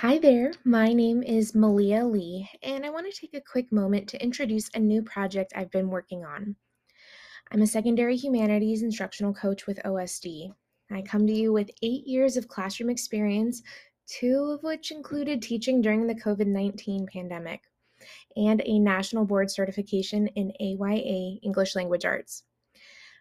Hi there, my name is Malia Lee, and I want to take a quick moment to introduce a new project I've been working on. I'm a secondary humanities instructional coach with OSD. I come to you with eight years of classroom experience, two of which included teaching during the COVID 19 pandemic, and a national board certification in AYA English Language Arts.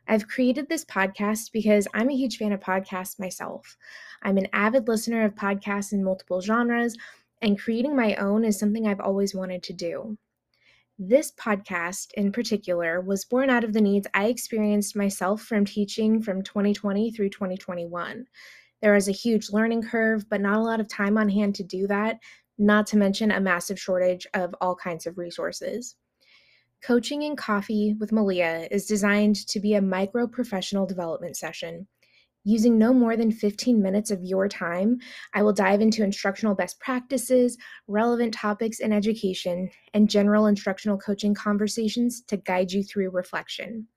I've created this podcast because I'm a huge fan of podcasts myself. I'm an avid listener of podcasts in multiple genres, and creating my own is something I've always wanted to do. This podcast, in particular, was born out of the needs I experienced myself from teaching from 2020 through 2021. There was a huge learning curve, but not a lot of time on hand to do that, not to mention a massive shortage of all kinds of resources. Coaching and Coffee with Malia is designed to be a micro professional development session. Using no more than 15 minutes of your time, I will dive into instructional best practices, relevant topics in education, and general instructional coaching conversations to guide you through reflection.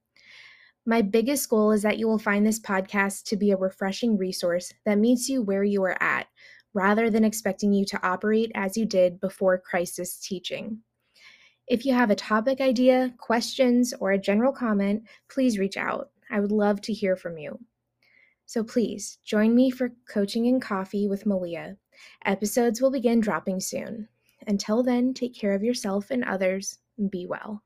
My biggest goal is that you will find this podcast to be a refreshing resource that meets you where you are at, rather than expecting you to operate as you did before crisis teaching. If you have a topic idea, questions, or a general comment, please reach out. I would love to hear from you. So please join me for Coaching and Coffee with Malia. Episodes will begin dropping soon. Until then, take care of yourself and others and be well.